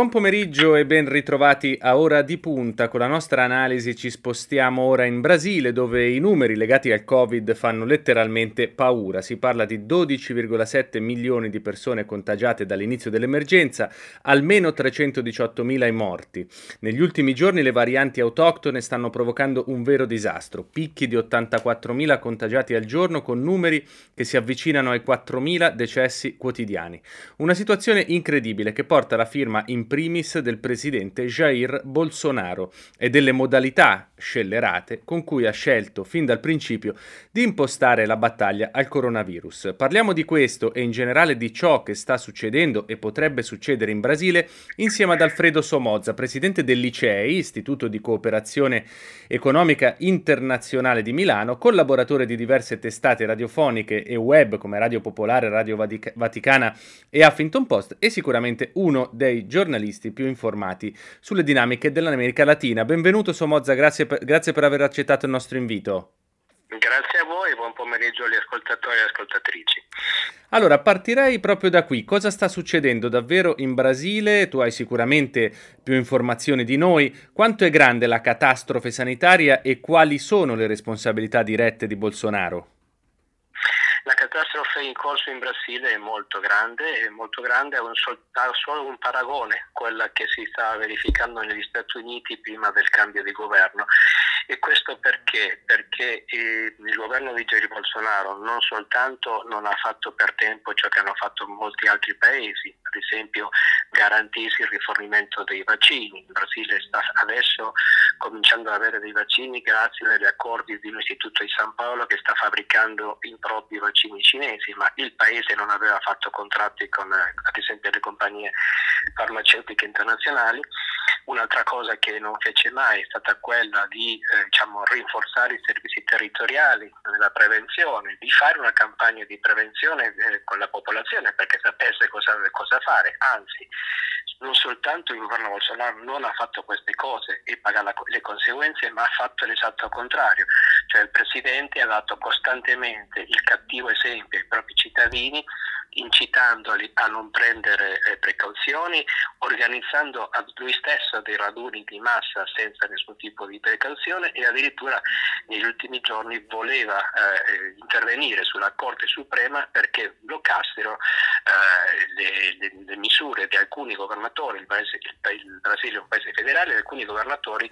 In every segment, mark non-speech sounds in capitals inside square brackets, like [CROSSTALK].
Buon pomeriggio e ben ritrovati a Ora di Punta. Con la nostra analisi ci spostiamo ora in Brasile dove i numeri legati al Covid fanno letteralmente paura. Si parla di 12,7 milioni di persone contagiate dall'inizio dell'emergenza, almeno 318 mila i morti. Negli ultimi giorni le varianti autoctone stanno provocando un vero disastro, picchi di 84 mila contagiati al giorno con numeri che si avvicinano ai 4 mila decessi quotidiani. Una situazione incredibile che porta la firma in primis del presidente Jair Bolsonaro e delle modalità scellerate con cui ha scelto fin dal principio di impostare la battaglia al coronavirus. Parliamo di questo e in generale di ciò che sta succedendo e potrebbe succedere in Brasile insieme ad Alfredo Somozza, presidente del Licei, Istituto di Cooperazione Economica Internazionale di Milano, collaboratore di diverse testate radiofoniche e web come Radio Popolare, Radio Vaticana e Huffington Post e sicuramente uno dei giornalisti giornalisti più informati sulle dinamiche dell'America Latina. Benvenuto Somozza, grazie per, grazie per aver accettato il nostro invito. Grazie a voi, buon pomeriggio agli ascoltatori e ascoltatrici. Allora, partirei proprio da qui. Cosa sta succedendo davvero in Brasile? Tu hai sicuramente più informazioni di noi. Quanto è grande la catastrofe sanitaria e quali sono le responsabilità dirette di Bolsonaro? La catastrofe in corso in Brasile è molto grande, è molto grande, ha, un sol- solo un paragone, quella che si sta verificando negli Stati Uniti prima del cambio di governo. E questo perché? Perché eh, il governo di Jair Bolsonaro non soltanto non ha fatto per tempo ciò che hanno fatto molti altri paesi, ad esempio garantirsi il rifornimento dei vaccini. Il Brasile sta adesso cominciando ad avere dei vaccini grazie agli accordi dell'Istituto di San Paolo che sta fabbricando i propri vaccini cinesi, ma il paese non aveva fatto contratti con ad esempio le compagnie farmaceutiche internazionali. Un'altra cosa che non fece mai è stata quella di eh, diciamo, rinforzare i servizi territoriali nella prevenzione, di fare una campagna di prevenzione eh, con la popolazione perché sapesse cosa, cosa fare, anzi non soltanto il governo Bolsonaro non ha fatto queste cose e paga la, le conseguenze, ma ha fatto l'esatto contrario, cioè il Presidente ha dato costantemente il cattivo esempio ai propri cittadini incitandoli a non prendere eh, precauzioni, organizzando lui stesso dei raduni di massa senza nessun tipo di precauzione e addirittura negli ultimi giorni voleva eh, intervenire sulla Corte Suprema perché bloccassero eh, le, le, le, misure di alcuni governatori, il, paese, il, il Brasile è un paese federale, alcuni governatori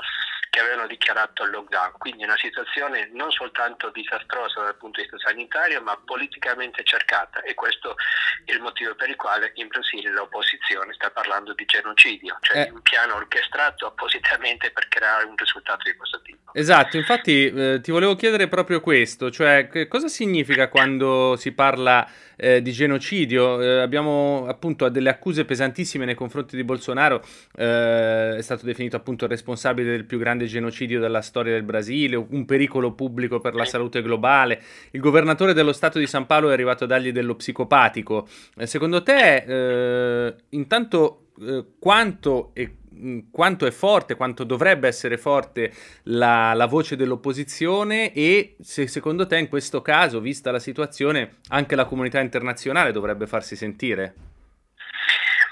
che avevano dichiarato il lockdown. Quindi una situazione non soltanto disastrosa dal punto di vista sanitario, ma politicamente cercata e questo è il motivo per il quale in Brasile l'opposizione sta parlando di genocidio, cioè eh. un piano orchestrato appositamente per creare un risultato di questo tipo. Esatto, infatti eh, ti volevo chiedere proprio questo, cioè cosa significa quando si parla eh, di genocidio? Eh, abbiamo appunto delle accuse pesantissime nei confronti di Bolsonaro, eh, è stato definito appunto responsabile del più grande genocidio della storia del Brasile, un pericolo pubblico per la salute globale. Il governatore dello Stato di San Paolo è arrivato a dargli dello psicopatico. Eh, secondo te, eh, intanto, eh, quanto è, mm, quanto è forte, quanto dovrebbe essere forte la, la, voce dell'opposizione e se secondo te in questo caso, vista la situazione, anche la comunità internazionale dovrebbe farsi sentire?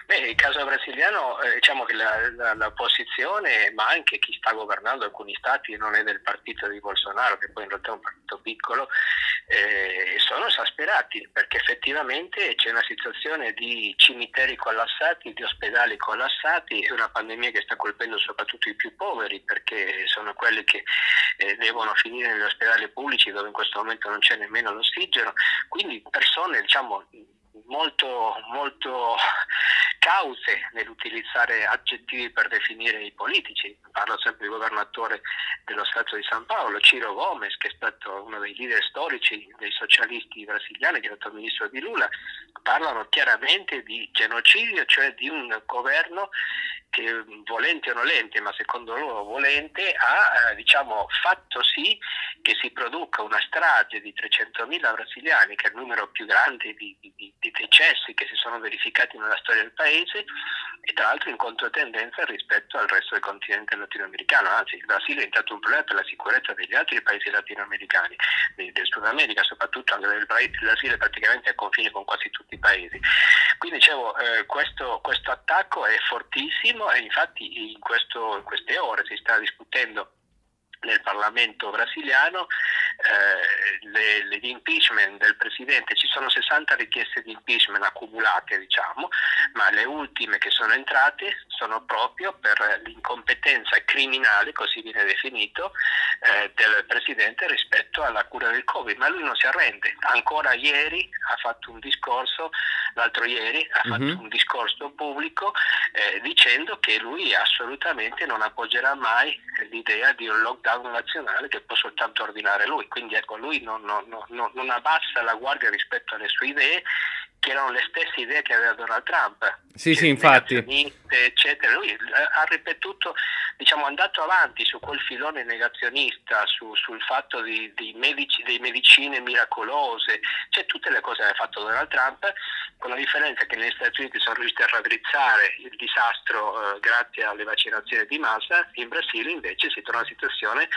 Beh, il caso brasiliano, eh, diciamo che la, la, l'opposizione, ma anche chi sta governando alcuni stati, non è del partito di Bolsonaro, che poi in realtà è un partito piccolo, eh, sono esasperati perché effettivamente c'è una situazione di cimiteri collassati, di ospedali collassati e una pandemia che sta colpendo soprattutto i più poveri perché sono quelli che eh, devono finire negli ospedali pubblici dove in questo momento non c'è nemmeno l'ossigeno, quindi persone diciamo molto, molto cause nell'utilizzare aggettivi per definire i politici. Parlo sempre del governatore dello Stato di San Paolo, Ciro Gomes, che è stato uno dei leader storici dei socialisti brasiliani, che è stato ministro di Lula. Parlano chiaramente di genocidio, cioè di un governo che volente o nolente, ma secondo loro volente, ha eh, diciamo, fatto sì che si produca una strage di 300.000 brasiliani, che è il numero più grande di, di, di decessi che si sono verificati nella storia del paese, e tra l'altro in controtendenza rispetto al resto del continente latinoamericano, anzi il Brasile è diventato un problema per la sicurezza degli altri paesi latinoamericani, del Sud America soprattutto, anche il Brasile praticamente è a confine con quasi tutti i paesi. Quindi dicevo, eh, questo, questo, attacco è fortissimo e infatti in, questo, in queste ore si sta discutendo nel Parlamento brasiliano eh, le, le impeachment del Presidente, ci sono 60 richieste di impeachment accumulate diciamo, ma le ultime che sono entrate sono proprio per l'incompetenza criminale, così viene definito, eh, del Presidente rispetto alla cura del Covid, ma lui non si arrende. Ancora ieri ha fatto un discorso, l'altro ieri ha fatto mm-hmm. un discorso pubblico eh, dicendo che lui assolutamente non appoggerà mai l'idea di un lockdown nazionale che può soltanto ordinare lui. Quindi ecco, lui non, non, non, non abbassa la guardia rispetto alle sue idee che erano le stesse idee che aveva Donald Trump. Sì, sì, infatti. Eccetera. Lui eh, ha ripetuto, diciamo, andato avanti su quel filone negazionista, su, sul fatto di, di, medici, di medicine miracolose, cioè tutte le cose che ha fatto Donald Trump, con la differenza che negli Stati Uniti sono riusciti a raddrizzare il disastro eh, grazie alle vaccinazioni di massa, in Brasile invece si trova una situazione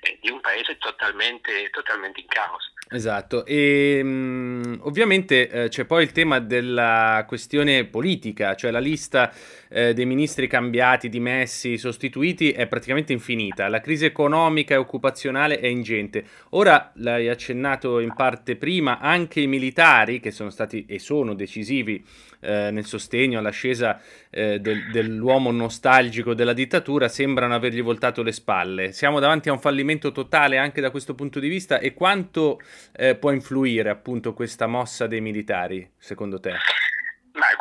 eh, di un paese totalmente, totalmente in caos. Esatto, e mh, mm, ovviamente eh, c'è poi il tema della questione politica, cioè la lista eh, dei ministri cambiati, dimessi, sostituiti è praticamente infinita, la crisi economica e occupazionale è ingente. Ora, l'hai accennato in parte prima, anche i militari che sono stati e sono decisivi eh, nel sostegno all'ascesa eh, del, dell'uomo nostalgico della dittatura sembrano avergli voltato le spalle. Siamo davanti a un fallimento totale anche da questo punto di vista e quanto eh, può influire appunto questa mossa dei militari, secondo te?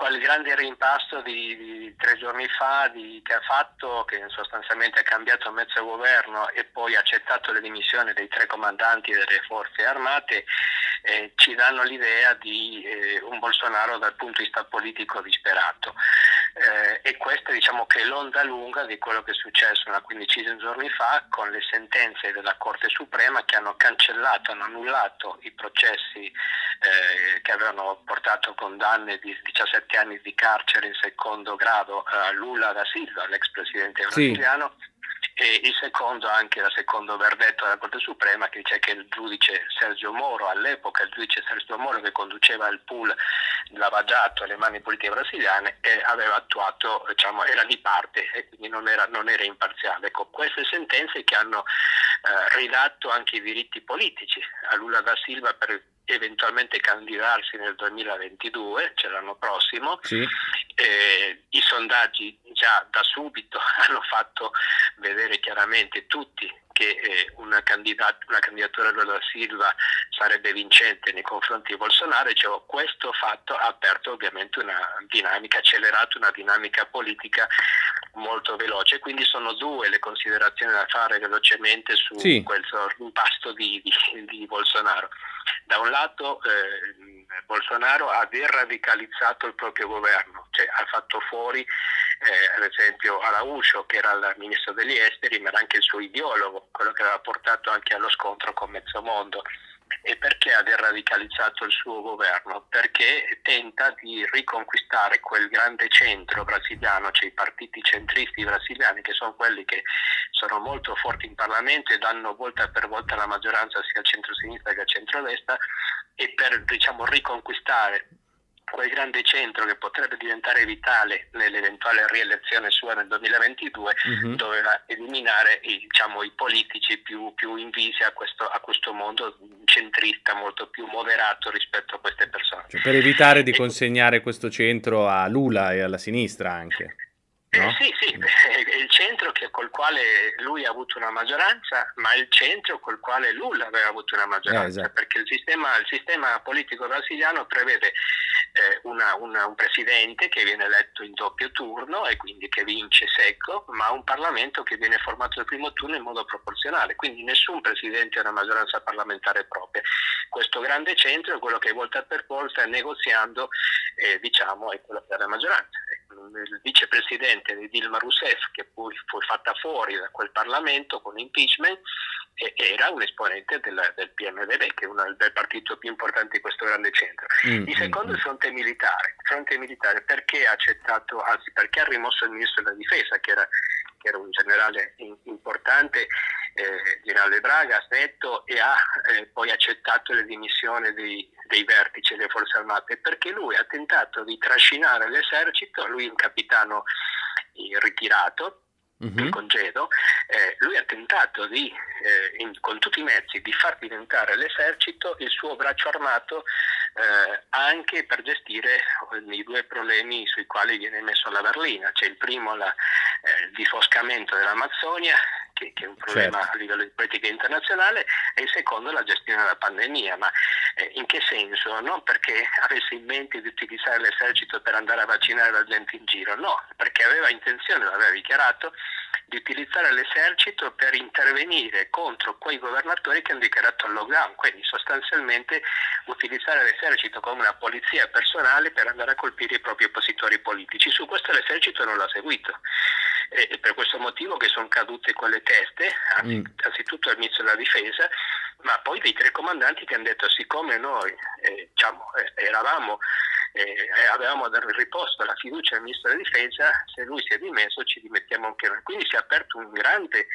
Quel grande rimpasto di, di tre giorni fa di, che ha fatto, che sostanzialmente ha cambiato mezzo governo e poi ha accettato le dimissioni dei tre comandanti delle forze armate, eh, ci danno l'idea di eh, un Bolsonaro dal punto di vista politico disperato. Eh, e questa diciamo che è l'onda lunga di quello che è successo una quindicina di giorni fa con le sentenze della Corte Suprema che hanno cancellato, hanno annullato i processi eh, che avevano portato condanne di 17 anni di carcere in secondo grado a Lula da Silva, l'ex presidente brasiliano. E il secondo anche il secondo verdetto della Corte Suprema che dice che il giudice Sergio Moro all'epoca il giudice Sergio Moro che conduceva il pool lavagiato alle mani politiche brasiliane aveva attuato diciamo era di parte e quindi non era, non era imparziale. Ecco, queste sentenze che hanno eh, ridatto anche i diritti politici a Lula da Silva per eventualmente candidarsi nel 2022, cioè l'anno prossimo. Sì. Eh, I sondaggi già da subito [LAUGHS] hanno fatto vedere chiaramente tutti che eh, una, candidat- una, candidatura di Lula Silva sarebbe vincente nei confronti di Bolsonaro, cioè, questo fatto ha aperto ovviamente una dinamica, accelerato una dinamica politica molto veloce, quindi sono due le considerazioni da fare velocemente su sì. quel impasto di, di, di Bolsonaro. Da un lato eh, Bolsonaro ha deradicalizzato il proprio governo, cioè ha fatto fuori eh, ad esempio Arauscio che era il ministro degli esteri ma era anche il suo ideologo, quello che aveva portato anche allo scontro con mezzo mondo. E perché ha deradicalizzato il suo governo? Perché tenta di riconquistare quel grande centro brasiliano, cioè i partiti centristi brasiliani, che sono quelli che sono molto forti in Parlamento e danno volta per volta la maggioranza sia al centro-sinistra che al centro-destra, e per diciamo, riconquistare quel grande centro che potrebbe diventare vitale nell'eventuale rielezione sua nel 2022 uh-huh. doveva eliminare i, diciamo, i politici più, più invisi a questo, a questo, mondo centrista molto più moderato rispetto a queste persone. Cioè, per evitare di e... consegnare questo centro a Lula e alla sinistra anche. Eh, no? Eh, sì, sì, [LAUGHS] è il centro che, col quale lui ha avuto una maggioranza, ma il centro col quale Lula aveva avuto una maggioranza, eh, esatto. perché il sistema, il sistema, politico brasiliano prevede eh, una, una, un presidente che viene eletto in doppio turno e quindi che vince secco, ma un Parlamento che viene formato nel primo turno in modo proporzionale, quindi nessun presidente ha una maggioranza parlamentare propria. Questo grande centro è quello che volta per volta negoziando eh, diciamo, è quello che ha la maggioranza il vicepresidente di Dilma Rousseff, che poi fu fatta fuori da quel Parlamento con impeachment, era un esponente del, del PMDB, che è uno del partito più importante di questo grande centro. Mm, il secondo è il fronte militare. Il fronte militare perché ha accettato, anzi perché ha rimosso il ministro della difesa, che era, che era un generale in, importante, eh, generale Braga, detto, e ha eh, poi accettato le dimissioni dei, dei vertici delle forze armate, perché lui ha tentato di trascinare l'esercito, lui un capitano ritirato, uh-huh. congedo, eh, lui ha tentato di, eh, in, con tutti i mezzi di far diventare l'esercito il suo braccio armato eh, anche per gestire i due problemi sui quali viene messo la berlina. C'è il primo la, eh, il difoscamento dell'Amazzonia che, che, è un problema certo. a livello di politica internazionale, e il secondo la gestione della pandemia. Ma eh, in che senso? Non perché avesse in mente di utilizzare l'esercito per andare a vaccinare la gente in giro, no, perché aveva intenzione, l'aveva dichiarato, di utilizzare l'esercito per intervenire contro quei governatori che hanno dichiarato il lockdown, quindi sostanzialmente utilizzare l'esercito come una polizia personale per andare a colpire i propri oppositori politici. Su questo l'esercito non l'ha seguito. E per questo motivo che sono cadute quelle teste, mm. anzitutto il ministro della difesa, ma poi dei tre comandanti che hanno detto siccome noi eh, diciamo, eh, eravamo eh, avevamo riposto la fiducia al ministro della difesa, se lui si è dimesso ci dimettiamo anche noi. Quindi si è aperto un grande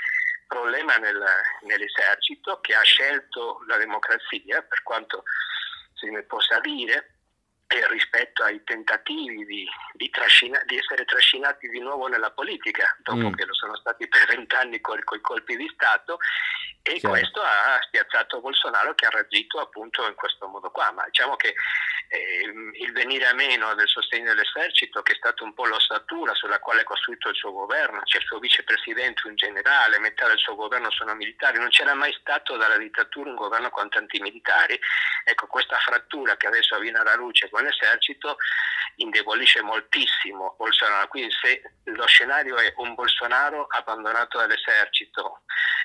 problema nel, nell'esercito che ha scelto la democrazia, per quanto se ne possa dire, rispetto ai tentativi di, di, trascina, di, essere trascinati di nuovo nella politica, dopo mm. che lo sono stati per vent'anni con i colpi di Stato, e Chiaro. questo ha spiazzato Bolsonaro che ha reagito appunto in questo modo qua. Ma diciamo che eh, il venire a meno del sostegno dell'esercito, che è stato un po' l'ossatura sulla quale è costruito il suo governo, c'è il suo vicepresidente, un generale, metà del suo governo sono militari, non c'era mai stato dalla dittatura un governo con tanti militari. Ecco, questa frattura che adesso viene alla luce con l'esercito indebolisce moltissimo Bolsonaro. Quindi se lo scenario è un Bolsonaro abbandonato dall'esercito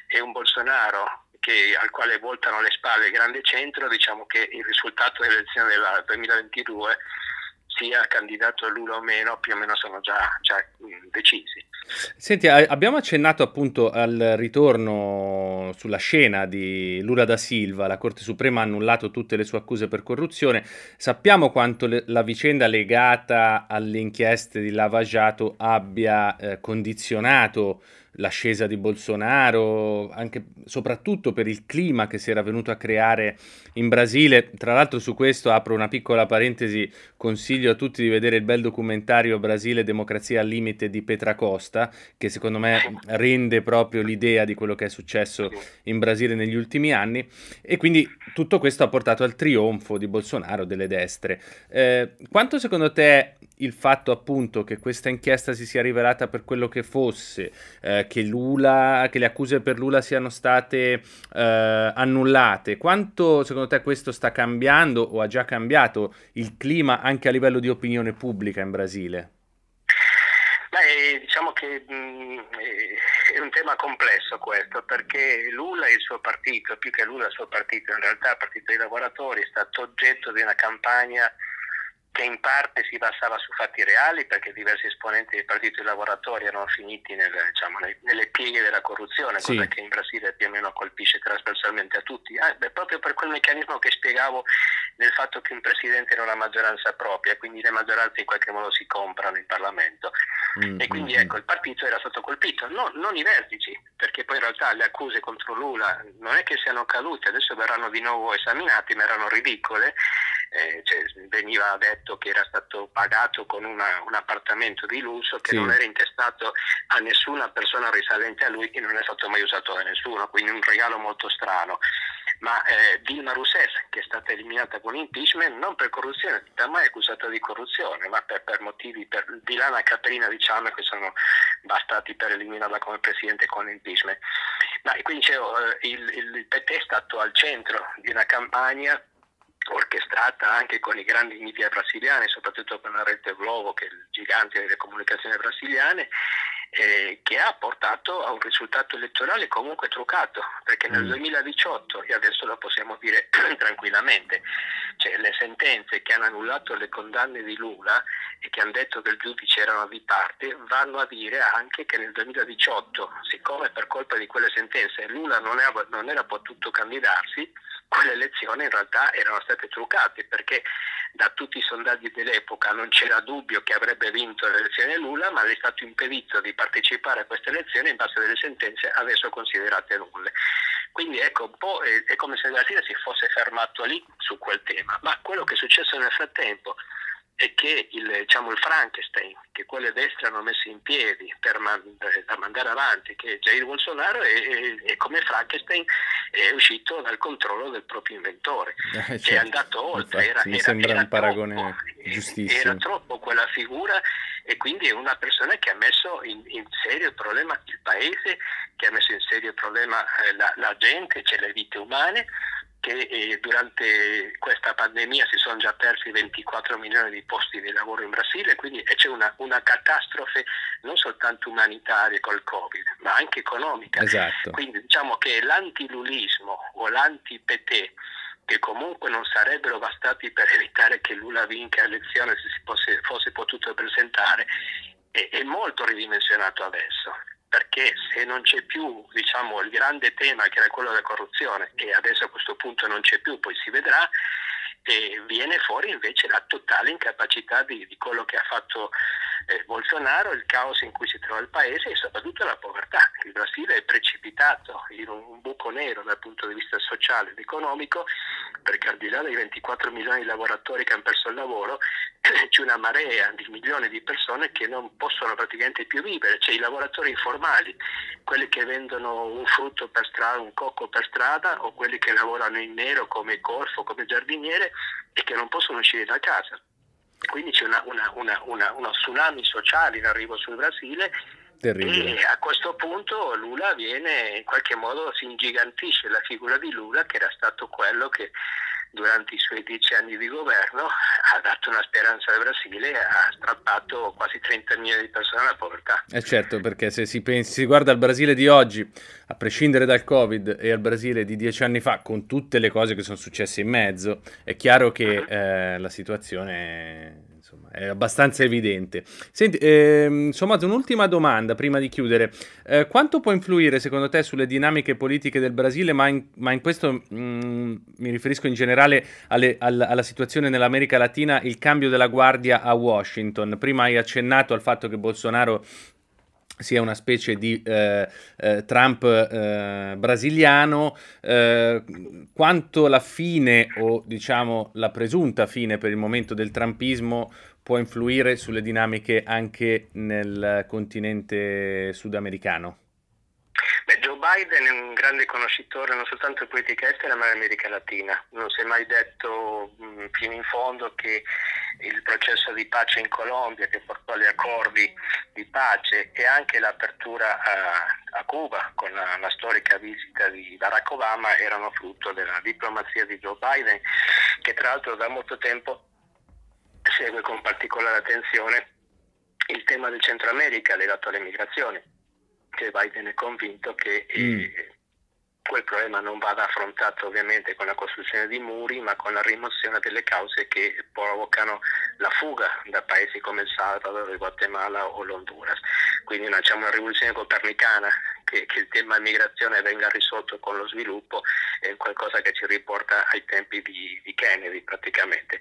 e un Bolsonaro che, al quale voltano le spalle il grande centro, diciamo che il risultato delle elezioni del 2022 sia candidato Lula o meno, più o meno sono già, già decisi. Senti, abbiamo accennato appunto al ritorno sulla scena di Lula da Silva, la Corte Suprema ha annullato tutte le sue accuse per corruzione, sappiamo quanto le, la vicenda legata alle inchieste di Lavagiato abbia eh, condizionato l'ascesa di Bolsonaro, anche soprattutto per il clima che si era venuto a creare in Brasile. Tra l'altro su questo apro una piccola parentesi, consiglio a tutti di vedere il bel documentario Brasile democrazia al limite di Petra Costa, che secondo me rende proprio l'idea di quello che è successo in Brasile negli ultimi anni e quindi tutto questo ha portato al trionfo di Bolsonaro delle destre. Eh, quanto secondo te il fatto appunto che questa inchiesta si sia rivelata per quello che fosse, eh, che, Lula, che le accuse per Lula siano state eh, annullate, quanto secondo te questo sta cambiando o ha già cambiato il clima anche a livello di opinione pubblica in Brasile? Beh, diciamo che mh, mm, è un tema complesso questo, perché Lula e il suo partito, più che Lula e il suo partito, in realtà il partito dei lavoratori è stato oggetto di una campagna che in parte si basava su fatti reali perché diversi esponenti del partito dei lavoratori erano finiti nel, diciamo, nelle pieghe della corruzione, sì. cosa che in Brasile più o meno colpisce trasversalmente a tutti, ah, beh, proprio per quel meccanismo che spiegavo del fatto che un presidente non ha maggioranza propria, quindi le maggioranze in qualche modo si comprano in Parlamento. Mm, e quindi mm, ecco, il partito era stato colpito, no, non i vertici, perché poi in realtà le accuse contro Lula non è che siano cadute, adesso verranno di nuovo esaminate, ma erano ridicole eh, cioè, veniva detto che era stato pagato con una, un appartamento di lusso che sì. non era intestato a nessuna persona risalente a lui e non è stato mai usato da nessuno, quindi un regalo molto strano. Ma eh, Dilma Rousseff, che è stata eliminata con impeachment, non per corruzione, da mai accusata di corruzione, ma per, per motivi per, di lana caprina, diciamo, che sono bastati per eliminarla come presidente con impeachment. Ma quindi dicevo, eh, il, il PT è stato al centro di una campagna orchestrata anche con i grandi media brasiliani, soprattutto con la rete Globo, che è il gigante delle comunicazioni brasiliane, eh, che ha portato a un risultato elettorale comunque truccato, perché nel 2018, mm. e adesso lo possiamo dire [CLEARS THROAT] tranquillamente, cioè le sentenze che hanno annullato le condanne di Lula e che hanno detto che i giudici erano di parte, vanno a dire anche che nel 2018, siccome per colpa di quelle sentenze Lula non era, non era potuto candidarsi, quelle elezioni in realtà erano state truccate perché da tutti i sondaggi dell'epoca non c'era dubbio che avrebbe vinto le elezioni Lula, ma le è stato impedito di partecipare a queste elezioni in base a delle sentenze adesso considerate nulle. Quindi ecco, un po' è, è come se Brasile si fosse fermato lì su quel tema, ma quello che è successo nel frattempo è che il, diciamo, il Frankenstein che quelle destre hanno messo in piedi per mandare, da mandare avanti, che Jair Bolsonaro è, è, come Frankenstein è uscito dal controllo del proprio inventore, eh, certo. è andato oltre. Infatti, era, mi sembra era un paragone troppo, giustissimo. Era troppo quella figura e quindi è una persona che ha messo in, in serio problema il paese, che ha messo in serio problema eh, la, la gente, cioè le vite umane che eh, durante questa pandemia si sono già persi 24 milioni di posti di lavoro in Brasile, quindi c'è una, una catastrofe non soltanto umanitaria col Covid, ma anche economica. Esatto. Quindi diciamo che l'antilulismo o l'anti-PT che comunque non sarebbero bastati per evitare che Lula vinca l'elezione se si fosse, fosse potuto presentare, è, è molto ridimensionato adesso perché se non c'è più diciamo, il grande tema che era quello della corruzione e adesso a questo punto non c'è più, poi si vedrà, viene fuori invece la totale incapacità di, di quello che ha fatto eh, Bolsonaro, il caos in cui si trova il paese e soprattutto la povertà. Il Brasile è precipitato in un buco nero dal punto di vista sociale ed economico perché al di là dei 24 milioni di lavoratori che hanno perso il lavoro [CLEARS THROAT] c'è una marea di milioni di persone che non possono praticamente più vivere, c'è i lavoratori informali, quelli che vendono un frutto per strada, un cocco per strada o quelli che lavorano in nero come corfo, come giardiniere e che non possono uscire da casa. Quindi c'è una, una, una, uno tsunami sociale in arrivo sul Brasile Terribile. E a questo punto Lula viene, in qualche modo si ingigantisce la figura di Lula che era stato quello che durante i suoi dieci anni di governo ha dato una speranza al Brasile e ha strappato quasi 30 milioni di persone alla povertà. Eh certo, perché se si, pensi, si guarda al Brasile di oggi, a prescindere dal Covid, e al Brasile di dieci anni fa, con tutte le cose che sono successe in mezzo, è chiaro che uh-huh. eh, la situazione insomma, è abbastanza evidente. Senti, ehm, Sommato, un'ultima domanda prima di chiudere. Eh, quanto può influire secondo te sulle dinamiche politiche del Brasile, ma in, ma in questo mh, mm, mi riferisco in generale alle, alla, alla situazione nell'America Latina, il cambio della guardia a Washington? Prima hai accennato al fatto che Bolsonaro sia una specie di eh, eh, Trump eh, brasiliano, eh, quanto la fine o diciamo la presunta fine per il momento del trumpismo può influire sulle dinamiche anche nel continente sudamericano? Biden è un grande conoscitore non soltanto di politica estera ma dell'America Latina. Non si è mai detto mh, fino in fondo che il processo di pace in Colombia che portò agli accordi di pace e anche l'apertura a, a Cuba con la, la, storica visita di Barack Obama erano frutto della diplomazia di Joe Biden che tra l'altro da molto tempo segue con particolare attenzione il tema del Centro America legato alle migrazioni che Biden è convinto che mm. eh, quel problema non vada affrontato ovviamente con la costruzione di muri, ma con la rimozione delle cause che provocano la fuga da paesi come il Salvador, il Guatemala o l'Honduras. Quindi una, diciamo, una rivoluzione copernicana che, che, il tema immigrazione venga risolto con lo sviluppo è qualcosa che ci riporta ai tempi di, di Kennedy praticamente.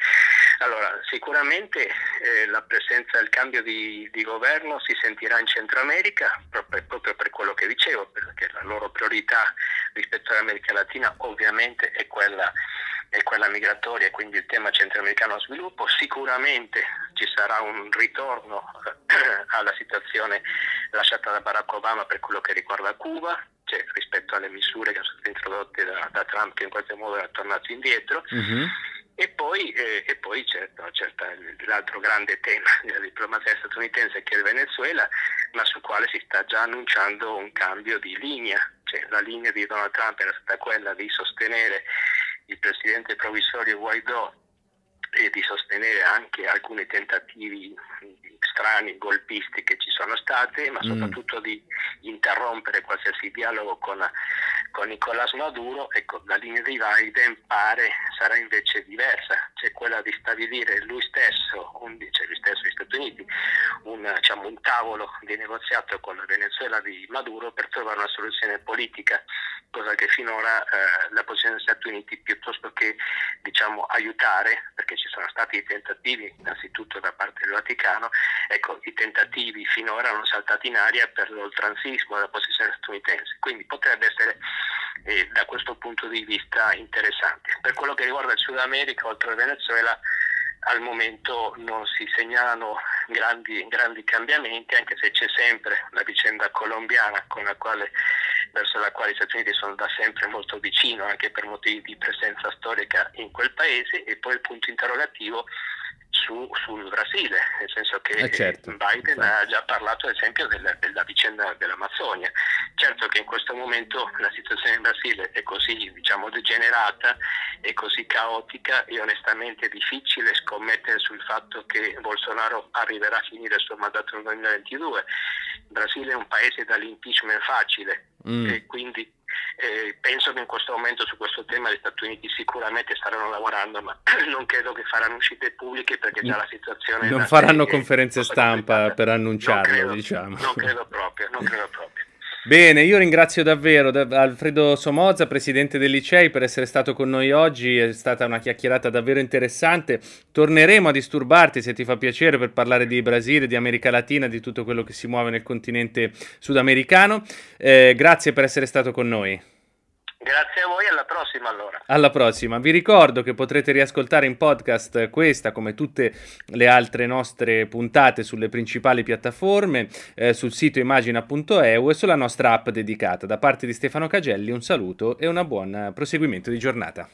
Allora, sicuramente eh, la presenza, il cambio di, di, governo si sentirà in Centro America proprio, proprio, per quello che dicevo, perché la loro priorità rispetto all'America Latina ovviamente è quella, è quella migratoria, quindi il tema centroamericano sviluppo. Sicuramente ci sarà un ritorno eh, [CLEARS THROAT] alla situazione lasciata da Barack Obama per quello che riguarda Cuba, cioè rispetto alle misure che sono state introdotte da, da Trump che in qualche modo era tornato indietro. Mm-hmm. E poi, eh, e poi certo, certo, l'altro grande tema della diplomazia statunitense che è il Venezuela, ma sul quale si sta già annunciando un cambio di linea. Cioè, la linea di Donald Trump era stata quella di sostenere il presidente provvisorio Guaidó e di sostenere anche alcuni tentativi strani, golpisti che ci sono stati, ma mm. soprattutto mm. di interrompere qualsiasi dialogo con, con Nicolás Maduro. Ecco, la linea di Biden pare sarà invece diversa, cioè quella di stabilire lui stesso, un, cioè lui stesso, gli Stati Uniti, un, diciamo, un tavolo di negoziato con la Venezuela di Maduro per trovare una soluzione politica, cosa che finora eh, la posizione degli Stati Uniti piuttosto che diciamo, aiutare, perché ci sono stati i tentativi innanzitutto da parte del Vaticano, ecco, i tentativi finora hanno saltato in aria per l'oltranzismo della posizione statunitense, quindi potrebbe essere eh, da questo punto di vista interessante. Per quello che riguarda il Sud America, oltre al Venezuela, al momento non si segnalano grandi, grandi, cambiamenti, anche se c'è sempre la vicenda colombiana la quale, verso la quale gli Stati Uniti sono da sempre molto vicino, anche per motivi di presenza storica in quel paese, e poi il punto interrogativo su, sul Brasile, nel senso che eh certo. Biden certo. ha già parlato ad esempio della, della, vicenda dell'Amazzonia. Certo che in questo momento la situazione in Brasile è così diciamo, degenerata e così caotica e onestamente è difficile scommettere sul fatto che Bolsonaro arriverà a finire il suo mandato nel 2022. Il Brasile è un paese dall'impeachment facile mm. e quindi eh, penso che in questo momento su questo tema gli Stati Uniti sicuramente staranno lavorando, ma [CLEARS THROAT] non credo che faranno uscite pubbliche perché già la situazione... Non faranno conferenze stampa per annunciarlo, [LAUGHS] non credo, diciamo. Non credo proprio, non credo proprio. Bene, io ringrazio davvero Alfredo Somoza, presidente del Licei, per essere stato con noi oggi. È stata una chiacchierata davvero interessante. Torneremo a disturbarti se ti fa piacere per parlare di Brasile, di America Latina, di tutto quello che si muove nel continente sudamericano. Eh, grazie per essere stato con noi. Grazie a voi, alla prossima allora. Alla prossima. Vi ricordo che potrete riascoltare in podcast questa come tutte le altre nostre puntate sulle principali piattaforme, eh, sul sito imagina.eu e sulla nostra app dedicata. Da parte di Stefano Cagelli un saluto e un buon proseguimento di giornata.